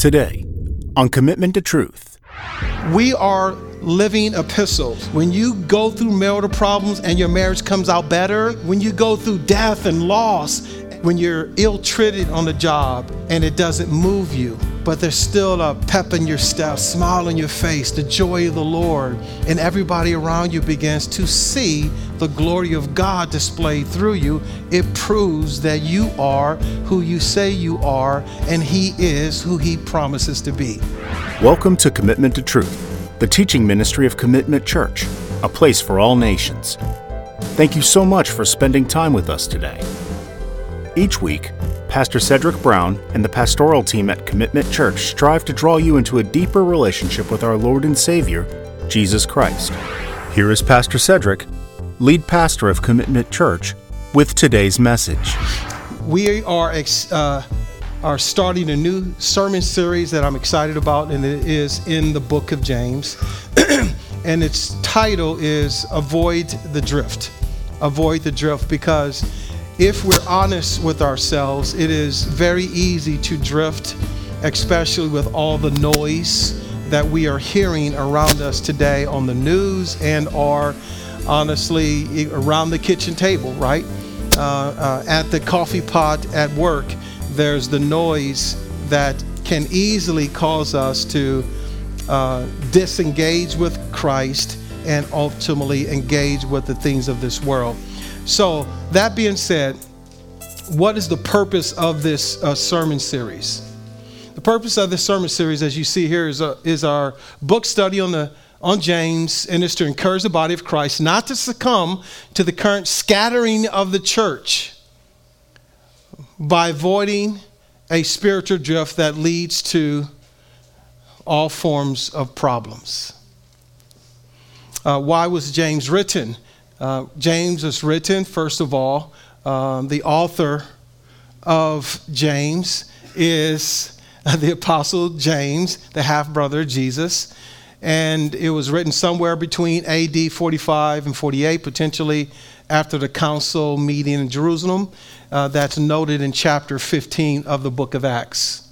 Today, on Commitment to Truth. We are living epistles. When you go through marital problems and your marriage comes out better, when you go through death and loss, when you're ill treated on the job and it doesn't move you, but there's still a pep in your step, smile on your face, the joy of the Lord, and everybody around you begins to see the glory of God displayed through you, it proves that you are who you say you are, and He is who He promises to be. Welcome to Commitment to Truth, the teaching ministry of Commitment Church, a place for all nations. Thank you so much for spending time with us today. Each week, Pastor Cedrick Brown and the pastoral team at Commitment Church strive to draw you into a deeper relationship with our Lord and Savior, Jesus Christ. Here is Pastor Cedrick, lead pastor of Commitment Church, with today's message. We are uh, are starting a new sermon series that I'm excited about, and it is in the book of James. and its title is Avoid the Drift. Avoid the Drift because if we're honest with ourselves, it is very easy to drift, especially with all the noise that we are hearing around us today on the news and are honestly around the kitchen table, right? Uh, uh, at the coffee pot at work, there's the noise that can easily cause us to uh, disengage with Christ and ultimately engage with the things of this world. So, that being said, what is the purpose of this uh, sermon series? The purpose of this sermon series, as you see here, is, a, uh, is our book study on the on James, and is to encourage the body of Christ not to succumb to the current scattering of the church by avoiding a spiritual drift that leads to all forms of problems. Uh, why was James written? Uh, James was written, first of all, um, the author of James is the Apostle James, the half brother of Jesus. And it was written somewhere between AD 45 and 48, potentially after the council meeting in Jerusalem. Uh, that's noted in chapter 15 of the book of Acts.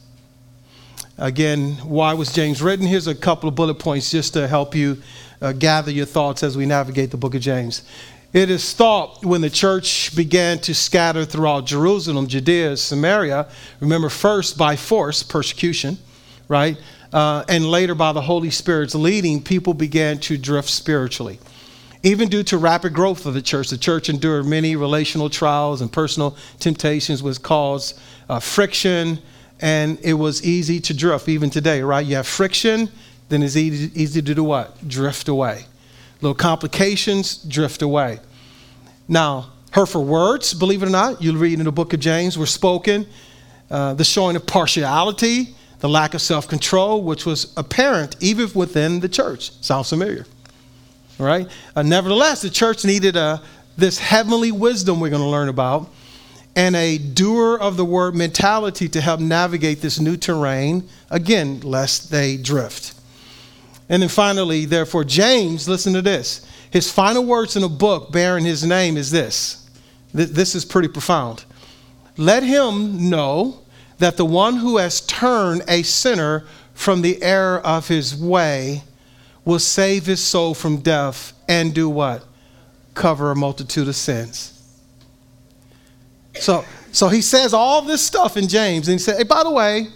Again, why was James written? Here's a couple of bullet points just to help you uh, gather your thoughts as we navigate the book of James. It is thought when the church began to scatter throughout Jerusalem, Judea, Samaria, remember, first by force, persecution, right? Uh, and later by the Holy Spirit's leading, people began to drift spiritually. Even due to rapid growth of the church, the church endured many relational trials and personal temptations, which caused uh, friction, and it was easy to drift even today, right? You have friction, then it's easy, easy to do what? Drift away. Little complications, drift away. Now, hurtful words, believe it or not, you'll read in the book of James, were spoken. Uh, the showing of partiality, the lack of self control, which was apparent even within the church. Sounds familiar, right? Uh, nevertheless, the church needed a, uh, this heavenly wisdom we're going to learn about and a doer of the word mentality to help navigate this new terrain, again, lest they drift. And then finally, therefore, James, listen to this. His final words in a book bearing his name is this. This is pretty profound. Let him know that the one who has turned a sinner from the error of his way will save his soul from death and do what? Cover a multitude of sins. So, so he says all this stuff in James, and he said, hey, by the way,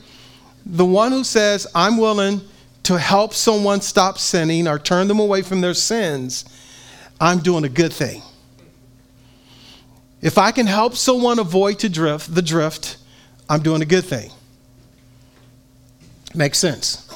the one who says, I'm willing to help someone stop sinning or turn them away from their sins, I'm doing a good thing. If I can help someone avoid to drift, the drift, I'm doing a good thing. Makes sense.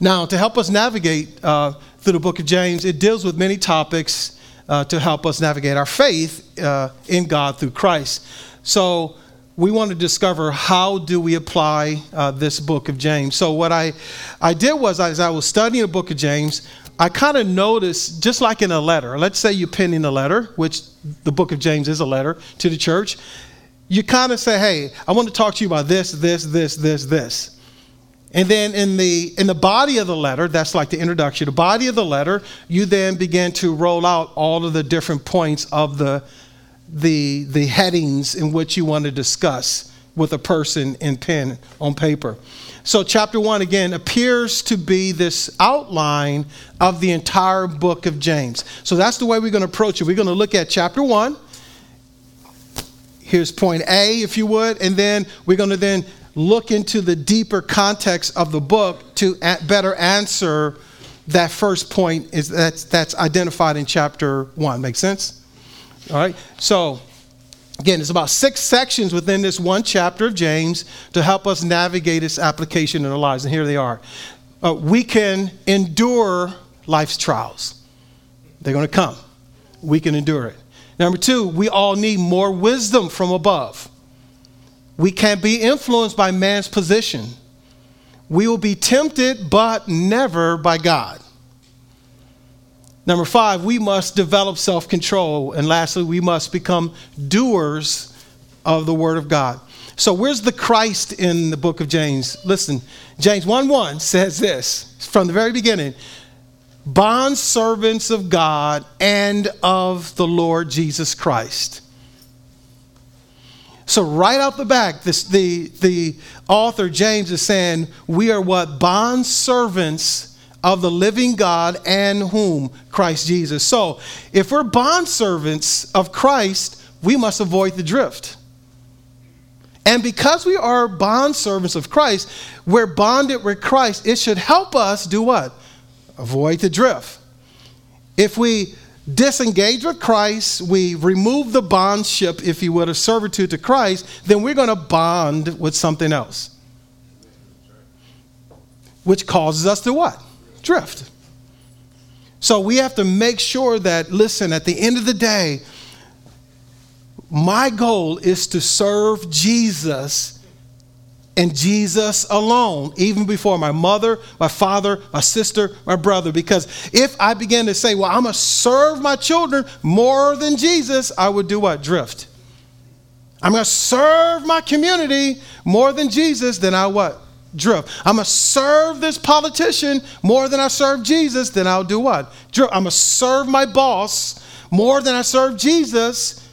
Now, to help us navigate uh, through the book of James, it deals with many topics uh, to help us navigate our faith uh, in God through Christ. So, we want to discover how do we apply uh, this book of James. So what I, I did was as I was studying the book of James, I kind of noticed, just like in a letter, let's say you're penning a letter, which the book of James is a letter to the church. You kind of say, hey, I want to talk to you about this, this, this, this, this. And then in the in the body of the letter, that's like the introduction, the body of the letter, you then begin to roll out all of the different points of the the, the headings in which you want to discuss with a person in pen on paper. So, chapter one again appears to be this outline of the entire book of James. So, that's the way we're going to approach it. We're going to look at chapter one. Here's point A, if you would, and then we're going to then look into the deeper context of the book to better answer that first point is that's that's identified in chapter one. Make sense? All right. So again, it's about six sections within this one chapter of James to help us navigate its application in our lives. And here they are. Uh, we can endure life's trials. They're going to come. We can endure it. Number two, we all need more wisdom from above. We can't be influenced by man's position. We will be tempted, but never by God. Number five, we must develop self control. And lastly, we must become doers of the Word of God. So, where's the Christ in the book of James? Listen, James 1 1 says this from the very beginning bond servants of God and of the Lord Jesus Christ. So right out the back, this, the, the author James is saying, we are what? Bond servants of the living God and whom? Christ Jesus. So if we're bond servants of Christ, we must avoid the drift. And because we are bond servants of Christ, we're bonded with Christ, it should help us do what? Avoid the drift. If we disengage with Christ, we remove the bondship, if you would, of servitude to Christ, then we're going to bond with something else. Which causes us to what? Drift. So we have to make sure that, listen, at the end of the day, my goal is to serve Jesus and Jesus alone, even before my mother, my father, my sister, my brother. Because if I begin to say, well, I'm going to serve my children more than Jesus, I would do what? Drift. I'm going to serve my community more than Jesus, then I what? Drift. I'm going to serve this politician more than I serve Jesus, then I'll do what? Drift. I'm going to serve my boss more than I serve Jesus,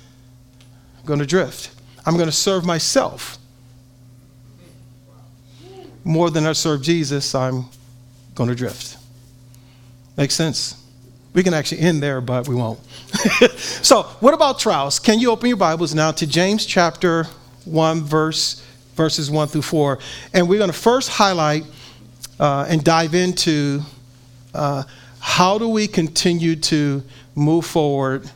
I'm going to drift. I'm going to serve myself more than I serve Jesus, I'm going to drift. Makes sense? We can actually end there, but we won't. so, what about trials? Can you open your Bibles now to James chapter 1, verse, verses 1 through 4? And we're going to first highlight uh, and dive into uh, how do we continue to move forward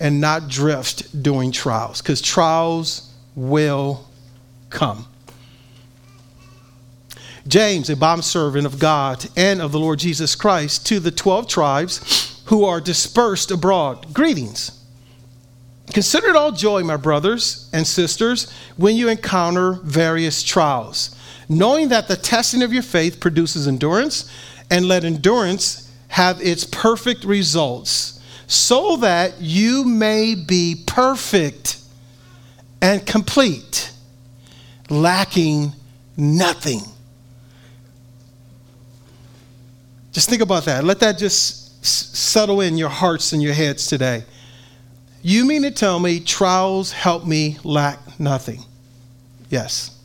and not drift during trials? Because trials will come. James, a bondservant of God and of the Lord Jesus Christ, to the 12 tribes who are dispersed abroad. Greetings. Consider it all joy, my brothers and sisters, when you encounter various trials, knowing that the testing of your faith produces endurance, and let endurance have its perfect results, so that you may be perfect and complete, lacking nothing. Just think about that. Let that just settle in your hearts and your heads today. You mean to tell me trials help me lack nothing? Yes.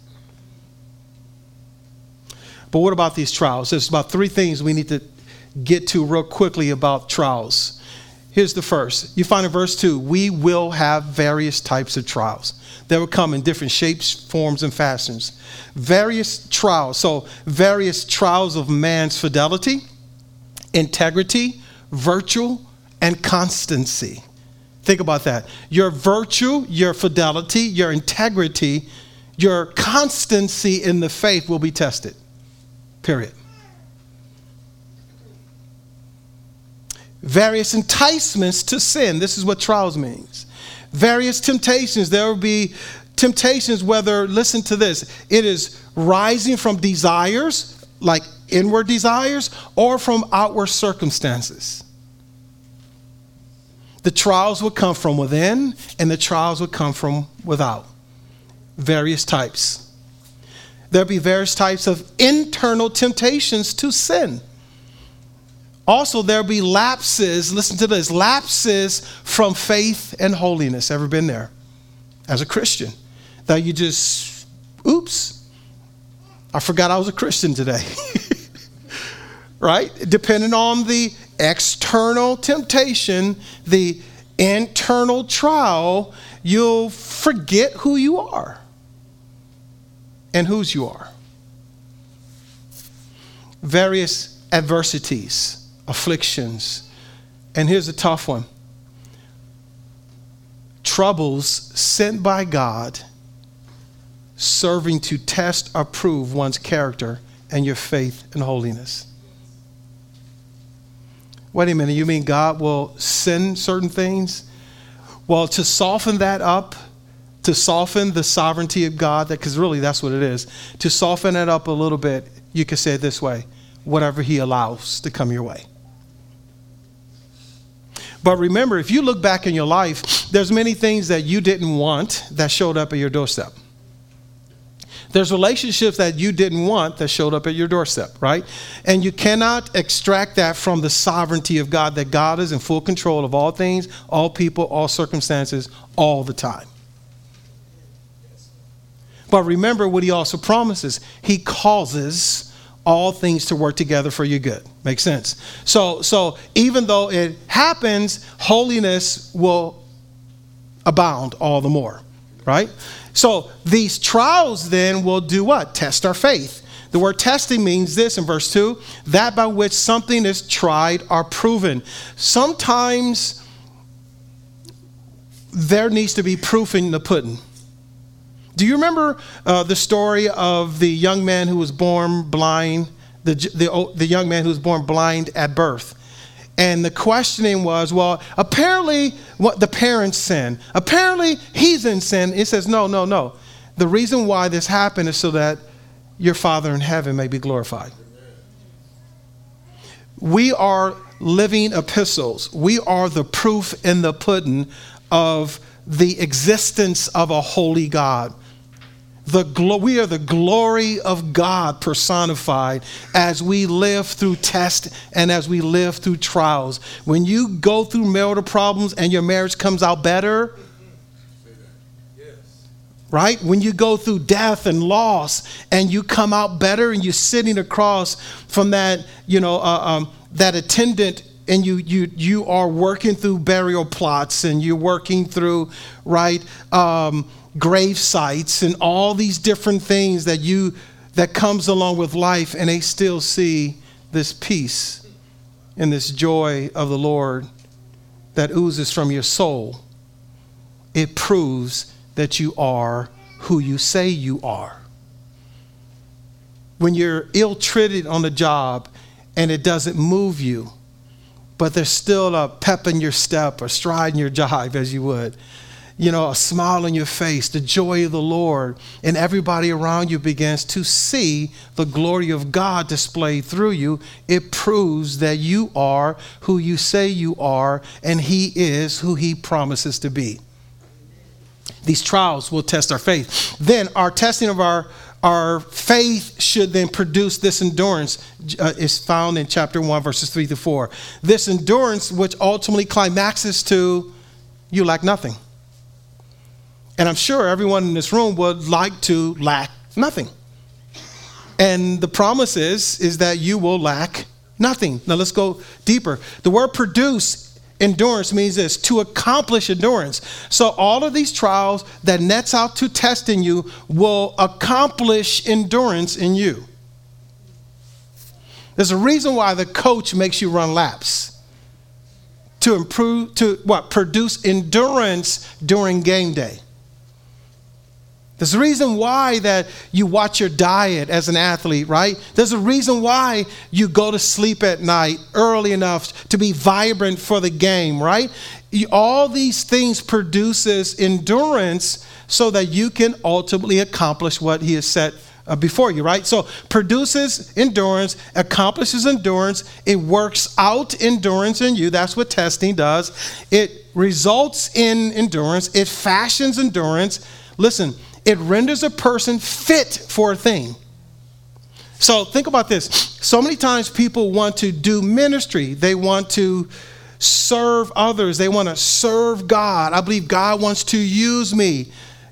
But what about these trials? There's about three things we need to get to real quickly about trials. Here's the first. You find in verse 2 we will have various types of trials. They will come in different shapes, forms, and fashions. Various trials. So, various trials of man's fidelity integrity, virtue, and constancy. Think about that. Your virtue, your fidelity, your integrity, your constancy in the faith will be tested. Period. Various enticements to sin. This is what trials means. Various temptations. There will be temptations, whether, listen to this, it is rising from desires like inward desires or from outward circumstances. The trials would come from within and the trials would come from without. Various types. There'll be various types of internal temptations to sin. Also, there'll be lapses, listen to this lapses from faith and holiness. Ever been there as a Christian? That you just oops, I forgot I was a Christian today. right? Depending on the external temptation, the internal trial, you'll forget who you are and whose you are. Various adversities, afflictions, and here's a tough one troubles sent by God serving to test or prove one's character and your faith and holiness. Wait a minute, you mean God will send certain things? Well, to soften that up, to soften the sovereignty of God, that because really that's what it is, to soften it up a little bit, you could say it this way whatever He allows to come your way. But remember, if you look back in your life, there's many things that you didn't want that showed up at your doorstep. There's relationships that you didn't want that showed up at your doorstep, right? And you cannot extract that from the sovereignty of God, that God is in full control of all things, all people, all circumstances, all the time. But remember what he also promises He causes all things to work together for your good. Makes sense. So, so even though it happens, holiness will abound all the more, right? So these trials then will do what? Test our faith. The word testing means this in verse 2 that by which something is tried or proven. Sometimes there needs to be proof in the pudding. Do you remember uh, the story of the young man who was born blind, the, the, the young man who was born blind at birth? And the questioning was, well, apparently what the parents sin. Apparently he's in sin. It says, no, no, no. The reason why this happened is so that your Father in heaven may be glorified. We are living epistles. We are the proof in the pudding of the existence of a holy God the glo- we are the glory of God personified as we live through tests and as we live through trials. When you go through marital problems and your marriage comes out better, right? When you go through death and loss and you come out better and you're sitting across from that, you know, uh, um, that attendant and you you you are working through burial plots and you're working through right um, grave sites and all these different things that you that comes along with life and they still see this peace and this joy of the Lord that oozes from your soul. It proves that you are who you say you are. When you're ill treated on the job and it doesn't move you but there's still a pep in your step or stride in your jive as you would you know, a smile on your face, the joy of the Lord, and everybody around you begins to see the glory of God displayed through you, it proves that you are who you say you are, and He is who He promises to be. These trials will test our faith. Then, our testing of our our faith should then produce this endurance uh, is found in chapter 1 verses 3 to 4 this endurance which ultimately climaxes to you lack nothing and I'm sure everyone in this room would like to lack nothing. And the promise is, is that you will lack nothing. Now let's go deeper. The word produce endurance means this to accomplish endurance. So all of these trials that nets out to testing you will accomplish endurance in you. There's a reason why the coach makes you run laps. To improve to what? Produce endurance during game day. There's a reason why that you watch your diet as an athlete, right? There's a reason why you go to sleep at night early enough to be vibrant for the game, right? all these things produces endurance so that you can ultimately accomplish what he has set uh, before you, right? So produces endurance, accomplishes endurance, it works out endurance in you. That's what testing does. It results in endurance, it fashions endurance. Listen, it renders a person fit for a thing. So think about this. So many times people want to do ministry, they want to serve others, they want to serve God. I believe God wants to use me.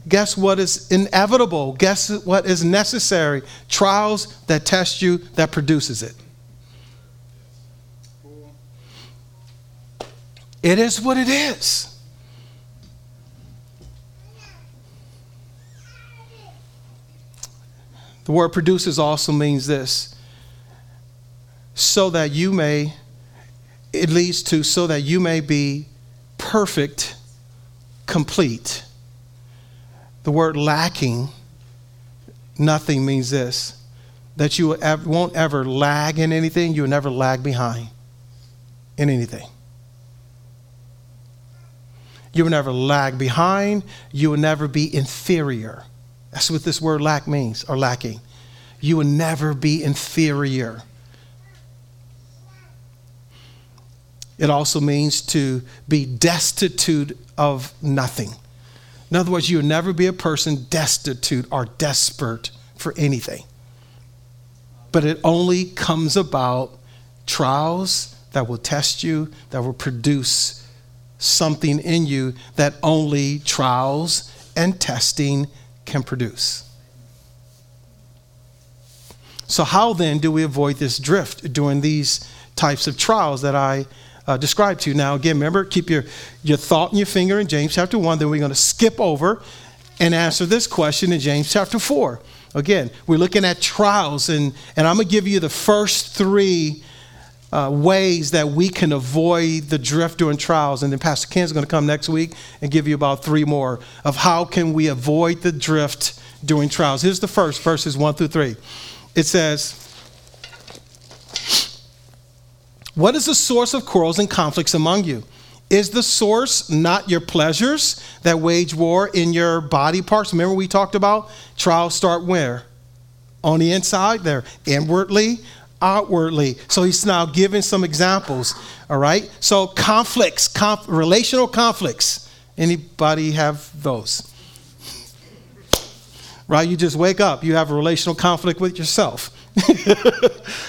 guess what is inevitable? Guess what is necessary? Trials that test you, that produces it. It is what it is. The word produces also means this so that you may, it leads to so that you may be perfect, complete. The word lacking, nothing means this that you won't ever lag in anything, you'll never lag behind in anything. You will never lag behind, you will never be inferior. That's what this word lack means, or lacking. You will never be inferior. It also means to be destitute of nothing. In other words, you'll never be a person destitute or desperate for anything. But it only comes about trials that will test you, that will produce something in you that only trials and testing can produce. So, how then do we avoid this drift during these types of trials that I uh, described to you? Now, again, remember, keep your, your thought and your finger in James chapter 1. Then we're going to skip over and answer this question in James chapter 4. Again, we're looking at trials, and, and I'm going to give you the first three uh, ways that we can avoid the drift during trials. And then Pastor Ken's going to come next week and give you about three more of how can we avoid the drift during trials. Here's the first, verses 1 through 3. It says, What is the source of quarrels and conflicts among you? Is the source not your pleasures that wage war in your body parts? Remember, we talked about trials start where? On the inside, they're inwardly outwardly. So he's now giving some examples. All right. So conflicts, conf- relational conflicts. Anybody have those? Right? You just wake up, you have a relational conflict with yourself.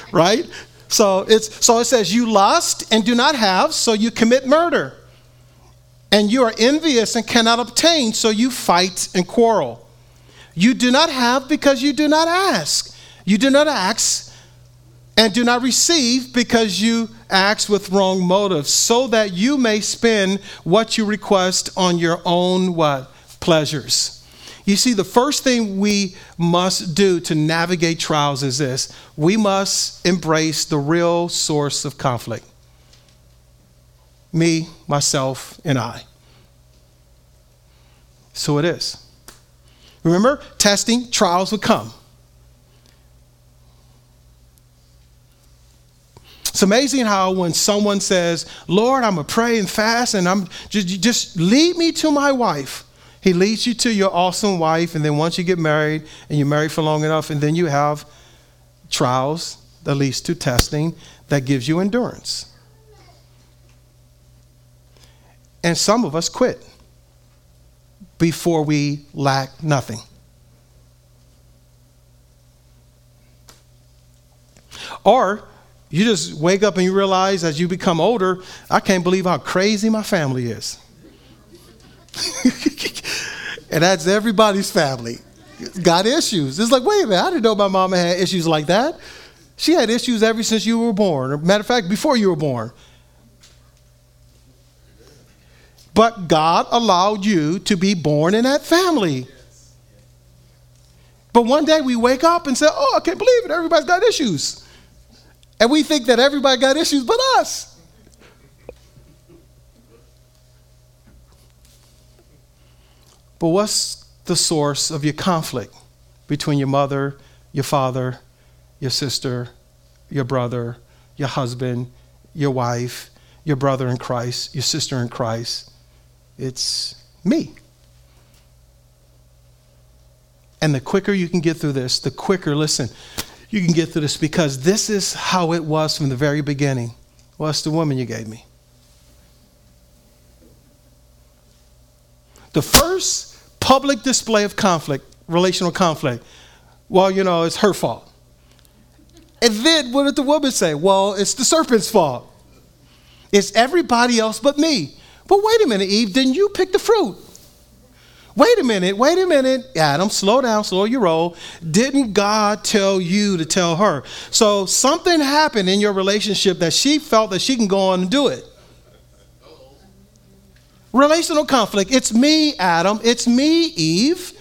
right? So it's so it says you lust and do not have, so you commit murder. And you are envious and cannot obtain, so you fight and quarrel. You do not have because you do not ask. You do not ask and do not receive because you ask with wrong motives, so that you may spend what you request on your own what pleasures. You see, the first thing we must do to navigate trials is this we must embrace the real source of conflict me, myself, and I. So it is. Remember, testing, trials would come. It's amazing how when someone says, Lord, I'm going to pray and fast and I'm just, just lead me to my wife. He leads you to your awesome wife, and then once you get married and you're married for long enough, and then you have trials that leads to testing that gives you endurance. And some of us quit before we lack nothing. Or you just wake up and you realize as you become older, I can't believe how crazy my family is. and that's everybody's family. Got issues. It's like, wait a minute, I didn't know my mama had issues like that. She had issues ever since you were born. Matter of fact, before you were born. But God allowed you to be born in that family. But one day we wake up and say, oh, I can't believe it. Everybody's got issues. And we think that everybody got issues but us. But what's the source of your conflict between your mother, your father, your sister, your brother, your husband, your wife, your brother in Christ, your sister in Christ? It's me. And the quicker you can get through this, the quicker, listen, you can get through this because this is how it was from the very beginning. What's the woman you gave me? The first public display of conflict, relational conflict, well, you know, it's her fault. And then what did the woman say? Well, it's the serpent's fault. It's everybody else but me. But wait a minute, Eve, didn't you pick the fruit? Wait a minute, wait a minute. Adam, slow down, slow your roll. Didn't God tell you to tell her? So something happened in your relationship that she felt that she can go on and do it. Relational conflict. It's me, Adam. It's me, Eve.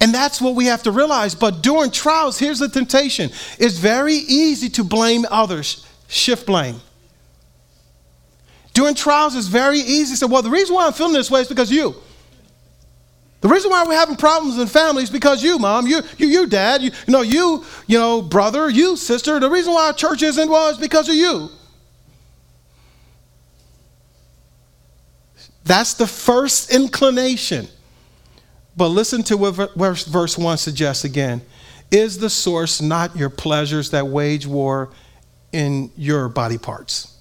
And that's what we have to realize. But during trials, here's the temptation it's very easy to blame others, shift blame. During trials, it's very easy to say, well, the reason why I'm feeling this way is because you. The reason why we're having problems in families because you, mom, you, you, you, dad, you, you know, you, you know, brother, you, sister. The reason why our church isn't well is because of you. That's the first inclination. But listen to what verse 1 suggests again. Is the source not your pleasures that wage war in your body parts?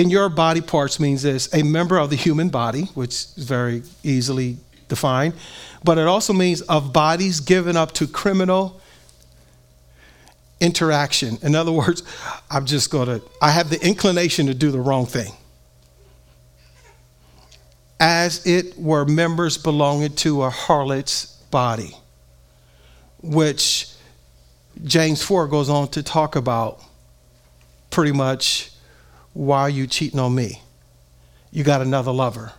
In your body parts means this a member of the human body, which is very easily defined, but it also means of bodies given up to criminal interaction. In other words, I'm just going to, I have the inclination to do the wrong thing. As it were members belonging to a harlot's body, which James 4 goes on to talk about pretty much why are you cheating on me? You got another lover,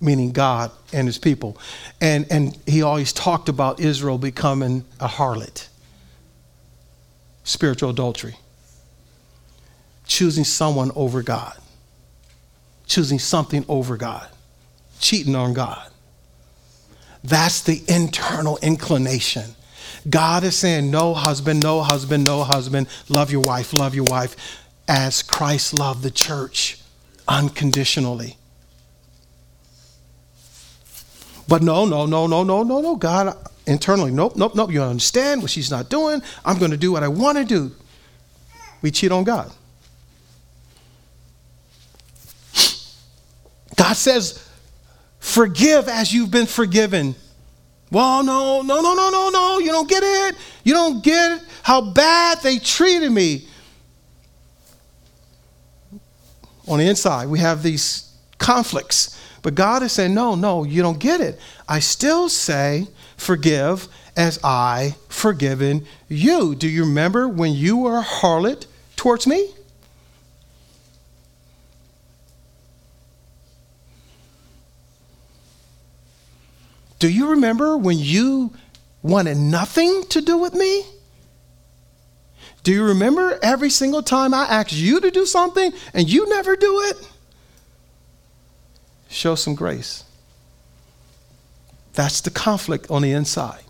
meaning God and his people. And, and he always talked about Israel becoming a harlot, spiritual adultery, choosing someone over God, choosing something over God, cheating on God. That's the internal inclination. God is saying, No husband, no husband, no husband. Love your wife, love your wife as Christ loved the church unconditionally. But no, no, no, no, no, no, no. God internally, nope, nope, nope. You don't understand what she's not doing. I'm going to do what I want to do. We cheat on God. God says, forgive as you've been forgiven. Well, no, no, no, no, no, no. You don't get it. You don't get how bad they treated me on the inside. We have these conflicts. But God is saying, no, no, you don't get it. I still say, forgive as I forgiven you. Do you remember when you were a harlot towards me? Do you remember when you wanted nothing to do with me? Do you remember every single time I asked you to do something and you never do it? Show some grace. That's the conflict on the inside.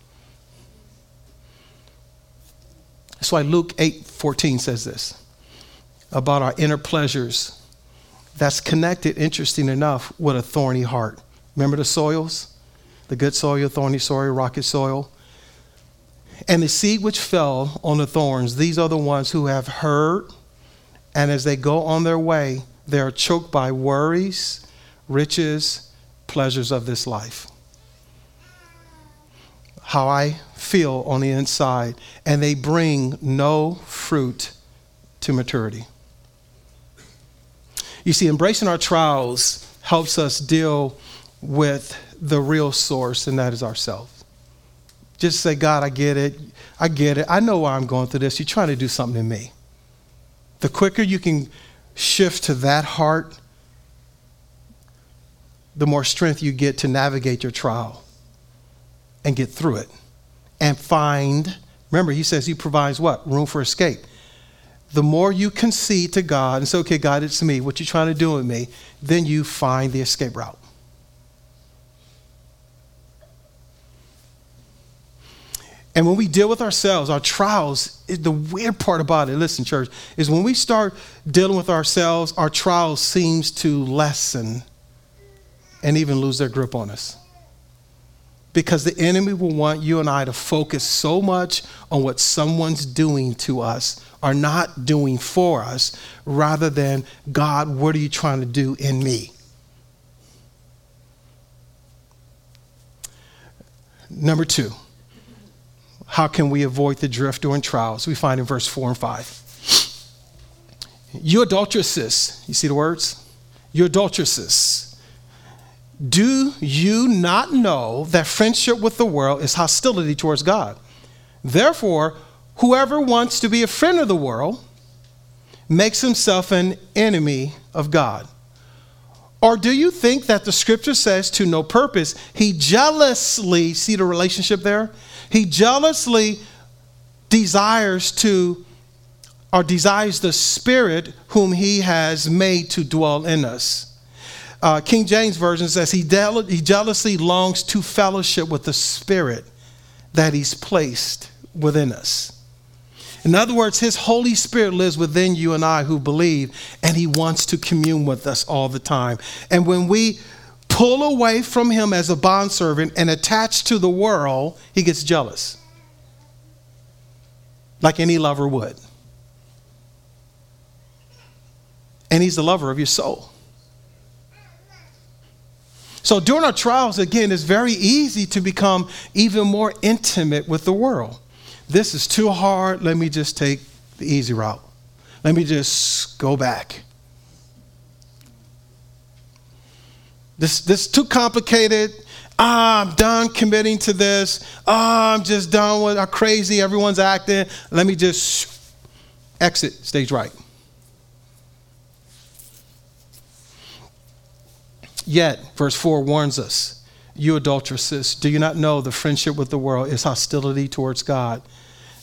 That's why Luke 8 14 says this about our inner pleasures. That's connected, interesting enough, with a thorny heart. Remember the soils? The good soil, thorny soil, rocky soil. And the seed which fell on the thorns, these are the ones who have heard, and as they go on their way, they are choked by worries, riches, pleasures of this life. How I feel on the inside, and they bring no fruit to maturity. You see, embracing our trials helps us deal with the real source, and that is ourselves. Just say, God, I get it. I get it. I know why I'm going through this. You're trying to do something in me. The quicker you can shift to that heart, the more strength you get to navigate your trial and get through it and find. Remember, he says he provides what? Room for escape. The more you concede to God and say, okay, God, it's me, what you trying to do with me, then you find the escape route. And when we deal with ourselves, our trials, the weird part about it, listen, church, is when we start dealing with ourselves, our trials seems to lessen and even lose their grip on us. Because the enemy will want you and I to focus so much on what someone's doing to us or not doing for us, rather than, God, what are you trying to do in me? Number two how can we avoid the drift during trials? We find in verse 4 and 5. You adulteresses, you see the words? You adulteresses, Do you not know that friendship with the world is hostility towards God? Therefore, whoever wants to be a friend of the world makes himself an enemy of God. Or do you think that the scripture says to no purpose, he jealously, see the relationship there? He jealously desires to, or desires the spirit whom he has made to dwell in us. Uh, King James Version says he, he jealously longs to fellowship with the spirit that he's placed within us. In other words, His Holy Spirit lives within you and I who believe, and He wants to commune with us all the time. And when we pull away from Him as a bondservant and attach to the world, He gets jealous, like any lover would. And He's the lover of your soul. So during our trials, again, it's very easy to become even more intimate with the world this is too hard. Let me just take the easy route. Let me just go back. This this too complicated. Ah, I'm done committing to this. Ah, I'm just done with how crazy everyone's acting. Let me just exit stage right. Yet, verse 4 warns us you adulteresses, do you not know the friendship with the world is hostility towards God?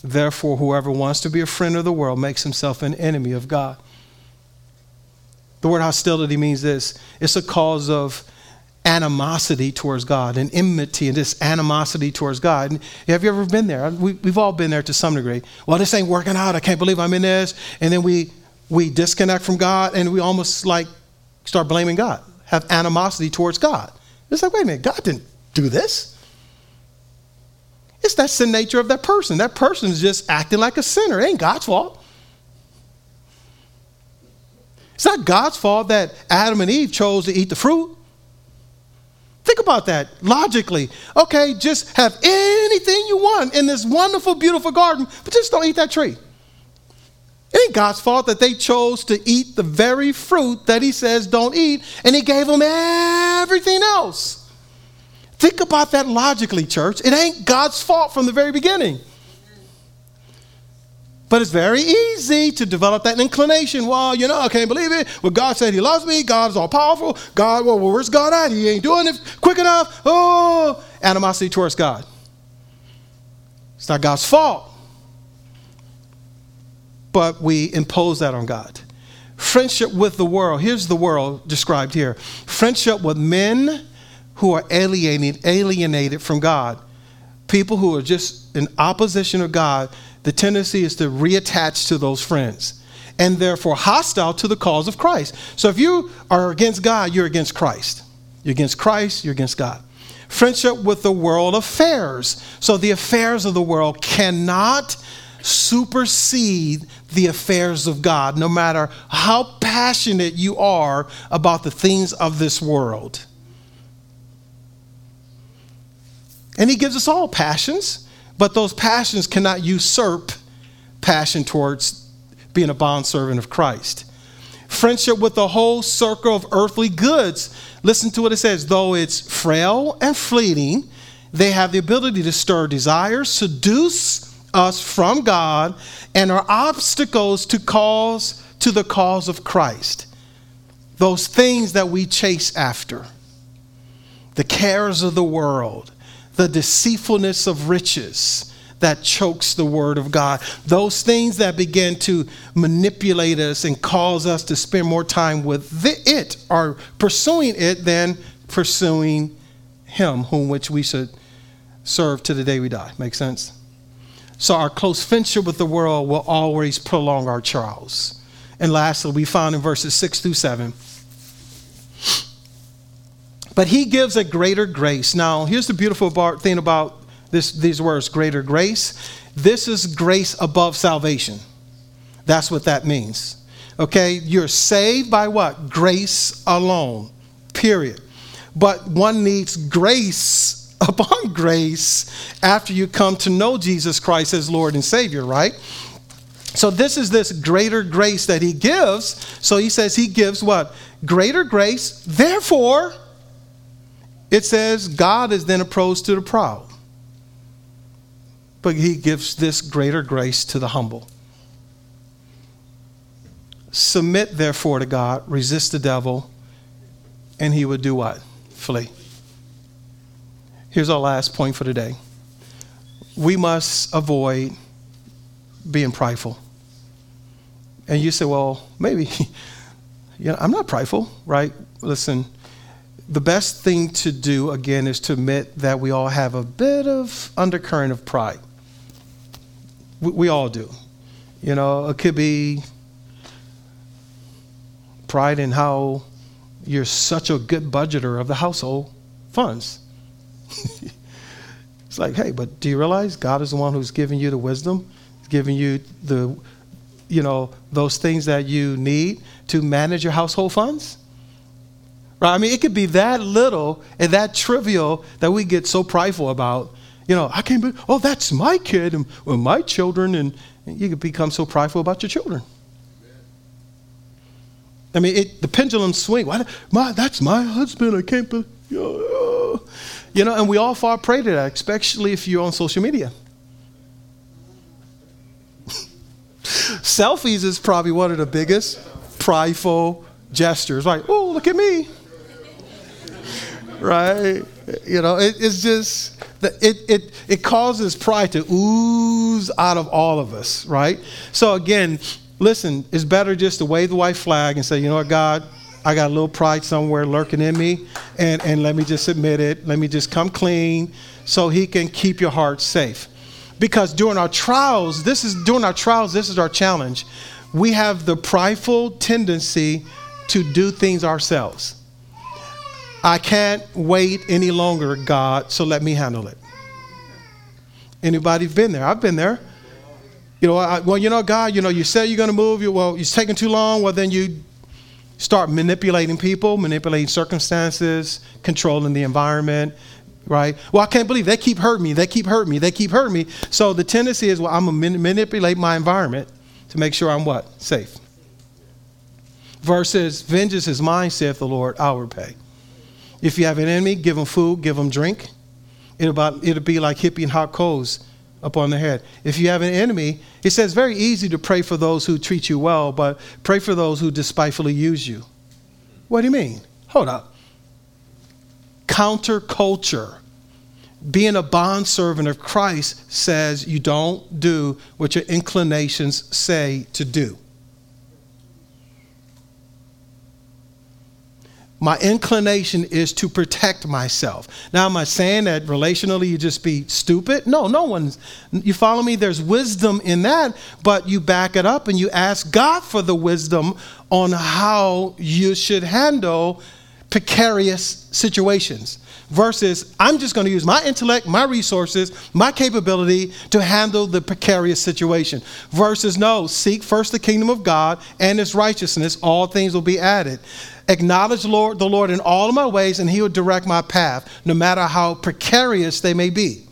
Therefore, whoever wants to be a friend of the world makes himself an enemy of God. The word hostility means this it's a cause of animosity towards God and enmity and this animosity towards God. And have you ever been there? We, have all been there to some degree. Well, this ain't working out. I can't believe I'm in this. And then we, we disconnect from God and we almost like start blaming God, have animosity towards God. It's like, wait a minute, God didn't do this. It's that's the nature of that person. That person is just acting like a sinner. It ain't God's fault. It's not God's fault that Adam and Eve chose to eat the fruit. Think about that logically. Okay, just have anything you want in this wonderful, beautiful garden, but just don't eat that tree. It ain't God's fault that they chose to eat the very fruit that He says don't eat, and He gave them everything else. Think about that logically, church. It ain't God's fault from the very beginning. But it's very easy to develop that inclination. Well, you know, I can't believe it. Well, God said He loves me. God is all powerful. God, well, where's God at? He ain't doing it quick enough. Oh, animosity towards God. It's not God's fault but we impose that on God. Friendship with the world. Here's the world described here friendship with men who are alienated, alienated from God. People who are just in opposition of God, the tendency is to reattach to those friends and therefore hostile to the cause of Christ. So if you are against God, you're against Christ. You're against Christ, you're against God. Friendship with the world affairs. So the affairs of the world cannot supersede the affairs of God, no matter how passionate you are about the things of this world. And He gives us all passions, but those passions cannot usurp passion towards being a bondservant of Christ. Friendship with the whole circle of earthly goods. Listen to what it says. Though it's frail and fleeting, they have the ability to stir desires, seduce us from God and are obstacles to cause to the cause of Christ. Those things that we chase after. The cares of the world, the deceitfulness of riches that chokes the word of God. Those things that begin to manipulate us and cause us to spend more time with it or pursuing it than pursuing him whom which we should serve to the day we die. Make sense? So our close friendship with the world will always prolong our trials. And lastly, we found in verses 6 through 7. But he gives a greater grace. Now, here's the beautiful thing about this, these words greater grace. This is grace above salvation. That's what that means. Okay? You're saved by what? Grace alone, period. But one needs grace upon grace after you come to know Jesus Christ as Lord and Savior, right? So this is this greater grace that he gives. So he says he gives what? Greater grace. Therefore, it says God is then opposed to the proud, but he gives this greater grace to the humble. Submit therefore to God, resist the devil, and he would do what? Flee. Here's our last point for today. We must avoid being prideful. And you say, well, maybe, you know, I'm not prideful, right? Listen, the best thing to do, again, is to admit that we all have a bit of undercurrent of pride. We, we all do. You know, it could be pride in how you're such a good budgeter of the household funds. it's like, hey, but do you realize God is the one who's giving you the wisdom, giving you the, you know, those things that you need to manage your household funds? Right? I mean, it could be that little and that trivial that we get so prideful about. You know, I can't believe, oh, that's my kid and well, my children, and, and you could become so prideful about your children. I mean, it, the pendulum swing. Why, my, that's my husband. I can't believe. You know, and we all fall prey to that, especially if you're on social media. Selfies is probably one of the biggest prideful gestures. Like, oh, look at me. Right? You know, it, it's just, it, it, it causes pride to ooze out of all of us, right? So again, listen, it's better just to wave the white flag and say, you know what, God, I got a little pride somewhere lurking in me, and, and let me just admit it. Let me just come clean so He can keep your heart safe. Because during our trials, this is during our trials, this is our challenge. We have the prideful tendency to do things ourselves. I can't wait any longer, God, so let me handle it. Anybody been there? I've been there. You know, I, well, you know, God, you know, you said you're going to move. You, well, it's taking too long. Well, then you start manipulating people, manipulating circumstances, controlling the environment, right? Well, I can't believe they keep hurting me. They keep hurting me. They keep hurting me. So the tendency is, well, I'm going to manipulate my environment to make sure I'm what? Safe. Versus, vengeance is mine, saith the Lord, I'll repay. If you have an enemy, give them food, give them drink. It'll, about, it'll be like hippie and hot coals upon the head. If you have an enemy, it says very easy to pray for those who treat you well, but pray for those who despitefully use you. What do you mean? Hold up. Counterculture. Being a bondservant of Christ says you don't do what your inclinations say to do. My inclination is to protect myself. Now, am I saying that relationally you just be stupid? No, no one's. You follow me? There's wisdom in that, but you back it up and you ask God for the wisdom on how you should handle precarious situations versus I'm just going to use my intellect, my resources, my capability to handle the precarious situation. Versus no, seek first the kingdom of God and his righteousness, all things will be added. Acknowledge Lord, the Lord in all of my ways, and he will direct my path, no matter how precarious they may be.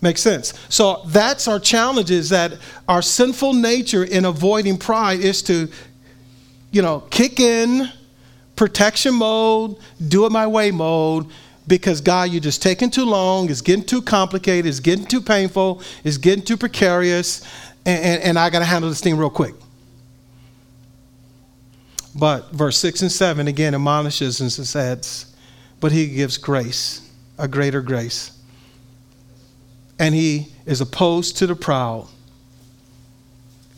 Makes sense. So that's our challenge is that our sinful nature in avoiding pride is to, you know, kick in protection mode, do it my way mode, because God, you're just taking too long, it's getting too complicated, it's getting too painful, it's getting too precarious, and, and, and I got to handle this thing real quick. But verse 6 and 7 again admonishes and says, But he gives grace, a greater grace. And he is opposed to the proud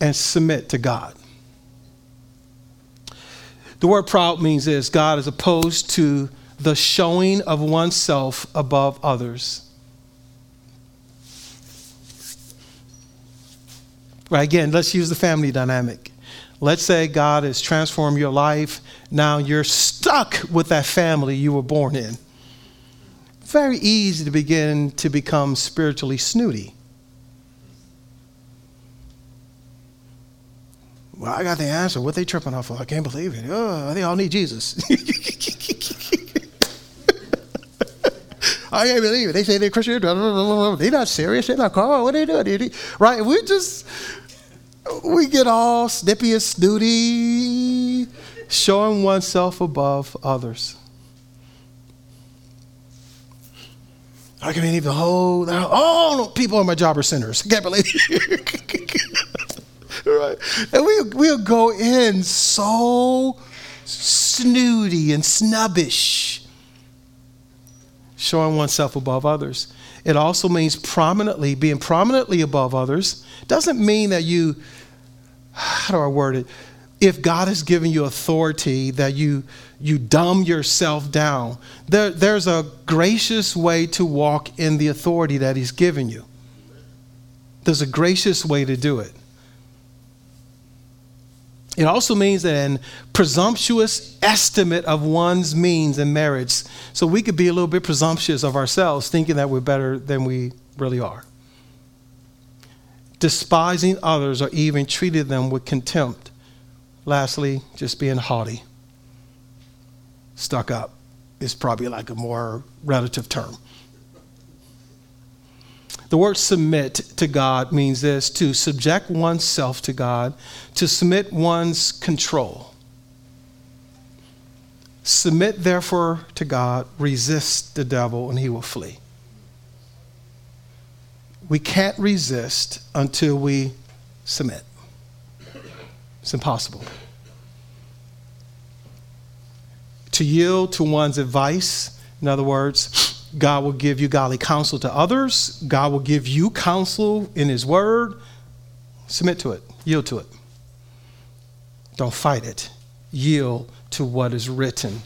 and submit to God. The word proud means this God is opposed to the showing of oneself above others. Right, again, let's use the family dynamic. Let's say God has transformed your life. Now you're stuck with that family you were born in. Very easy to begin to become spiritually snooty. Well, I got the answer. What they tripping off of? I can't believe it. Oh, they all need Jesus. I can't believe it. They say they're Christian. They're not serious. They're not called. What are they doing? Right? We just we get all snippy and snooty. Showing oneself above others. I can't believe even hold all people on my job are sinners. I can't believe right. And we we'll go in so snooty and snubbish, showing oneself above others. It also means prominently, being prominently above others. Doesn't mean that you, how do I word it? If God has given you authority, that you you dumb yourself down. There, there's a gracious way to walk in the authority that He's given you. There's a gracious way to do it. It also means an presumptuous estimate of one's means and merits. So we could be a little bit presumptuous of ourselves, thinking that we're better than we really are. Despising others or even treating them with contempt. Lastly, just being haughty stuck up is probably like a more relative term. The word submit to God means this to subject oneself to God, to submit one's control. Submit therefore to God, resist the devil, and he will flee. We can't resist until we submit. It's impossible to yield to one's advice. In other words, God will give you godly counsel to others. God will give you counsel in His Word. Submit to it, yield to it. Don't fight it. Yield to what is written.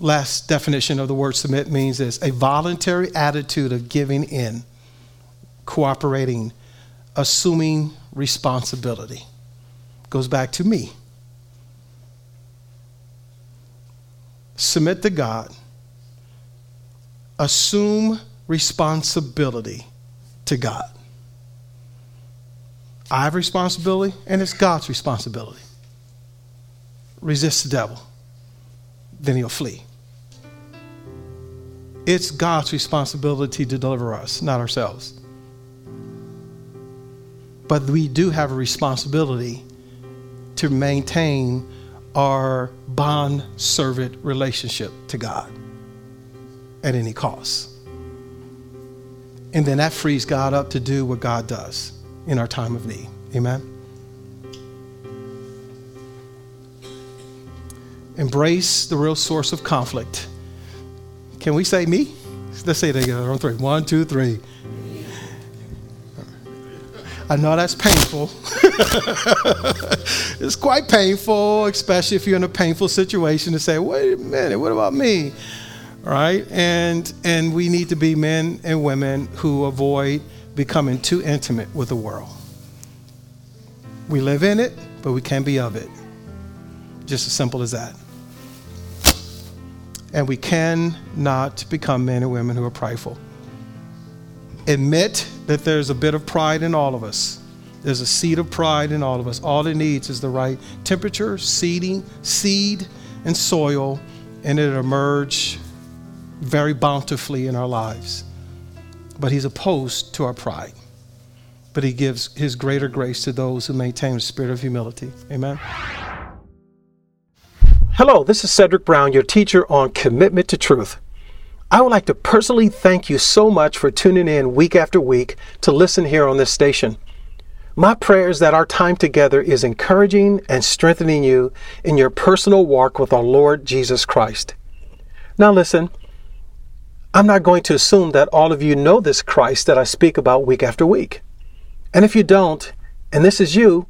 Last definition of the word submit means this a voluntary attitude of giving in, cooperating, assuming responsibility. Goes back to me. Submit to God, assume responsibility to God. I have responsibility, and it's God's responsibility. Resist the devil, then he'll flee. It's God's responsibility to deliver us, not ourselves. But we do have a responsibility to maintain our bond servant relationship to God at any cost. And then that frees God up to do what God does in our time of need. Amen. Embrace the real source of conflict. Can we say me? Let's say it together on three. One, two, three. I know that's painful. it's quite painful, especially if you're in a painful situation to say, wait a minute, what about me? Right? And and we need to be men and women who avoid becoming too intimate with the world. We live in it, but we can't be of it. Just as simple as that. And we cannot become men and women who are prideful. Admit that there's a bit of pride in all of us. There's a seed of pride in all of us. All it needs is the right temperature, seeding, seed, and soil, and it'll emerge very bountifully in our lives. But He's opposed to our pride. But He gives His greater grace to those who maintain a spirit of humility. Amen. Hello, this is Cedrick Brown, your teacher on commitment to truth. I would like to personally thank you so much for tuning in week after week to listen here on this station. My prayer is that our time together is encouraging and strengthening you in your personal walk with our Lord Jesus Christ. Now, listen, I'm not going to assume that all of you know this Christ that I speak about week after week. And if you don't, and this is you,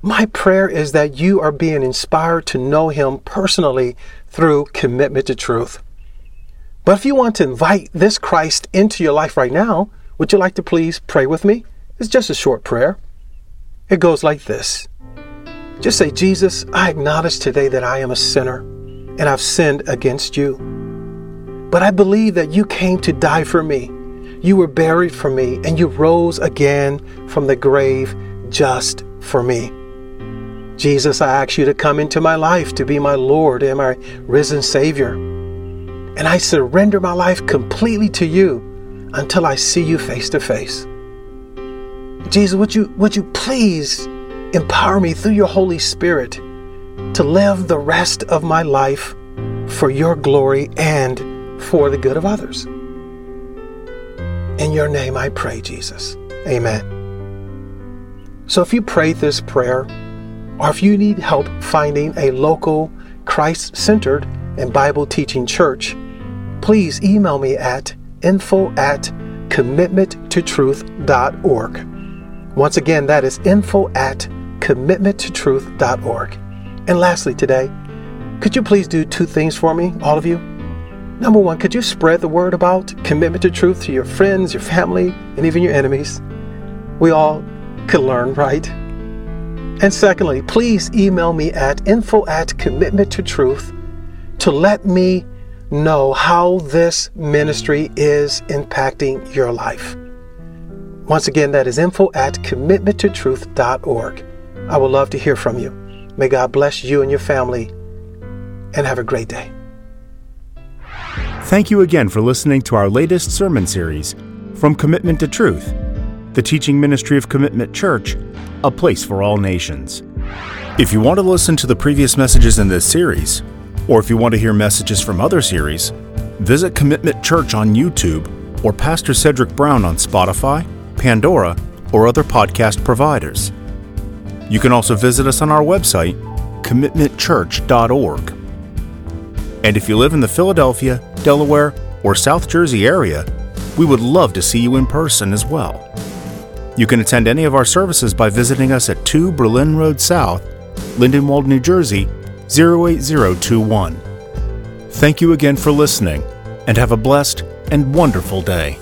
my prayer is that you are being inspired to know Him personally through commitment to truth. But if you want to invite this Christ into your life right now, would you like to please pray with me? It's just a short prayer. It goes like this Just say, Jesus, I acknowledge today that I am a sinner and I've sinned against you. But I believe that you came to die for me. You were buried for me and you rose again from the grave just for me. Jesus, I ask you to come into my life to be my Lord and my risen Savior and I surrender my life completely to you until I see you face to face. Jesus, would you, would you please empower me through your Holy Spirit to live the rest of my life for your glory and for the good of others. In your name I pray, Jesus. Amen. So if you prayed this prayer, or if you need help finding a local Christ centered and Bible teaching church, please email me at info at commitmenttotruth.org. Once again, that is info at commitmenttotruth.org. And lastly, today, could you please do two things for me, all of you? Number one, could you spread the word about commitment to truth to your friends, your family, and even your enemies? We all could learn, right? And secondly, please email me at info at commitment to truth to let me know how this ministry is impacting your life. Once again, that is info at commitmenttotruth.org. I would love to hear from you. May God bless you and your family, and have a great day. Thank you again for listening to our latest sermon series, From Commitment to Truth, the teaching ministry of Commitment Church, a place for all nations. If you want to listen to the previous messages in this series, or if you want to hear messages from other series, visit Commitment Church on YouTube or Pastor Cedrick Brown on Spotify, Pandora, or other podcast providers. You can also visit us on our website, commitmentchurch.org. And if you live in the Philadelphia, Delaware, or South Jersey area, we would love to see you in person as well. You can attend any of our services by visiting us at 2 Berlin Road South, Lindenwold, New Jersey 08021. Thank you again for listening, and have a blessed and wonderful day.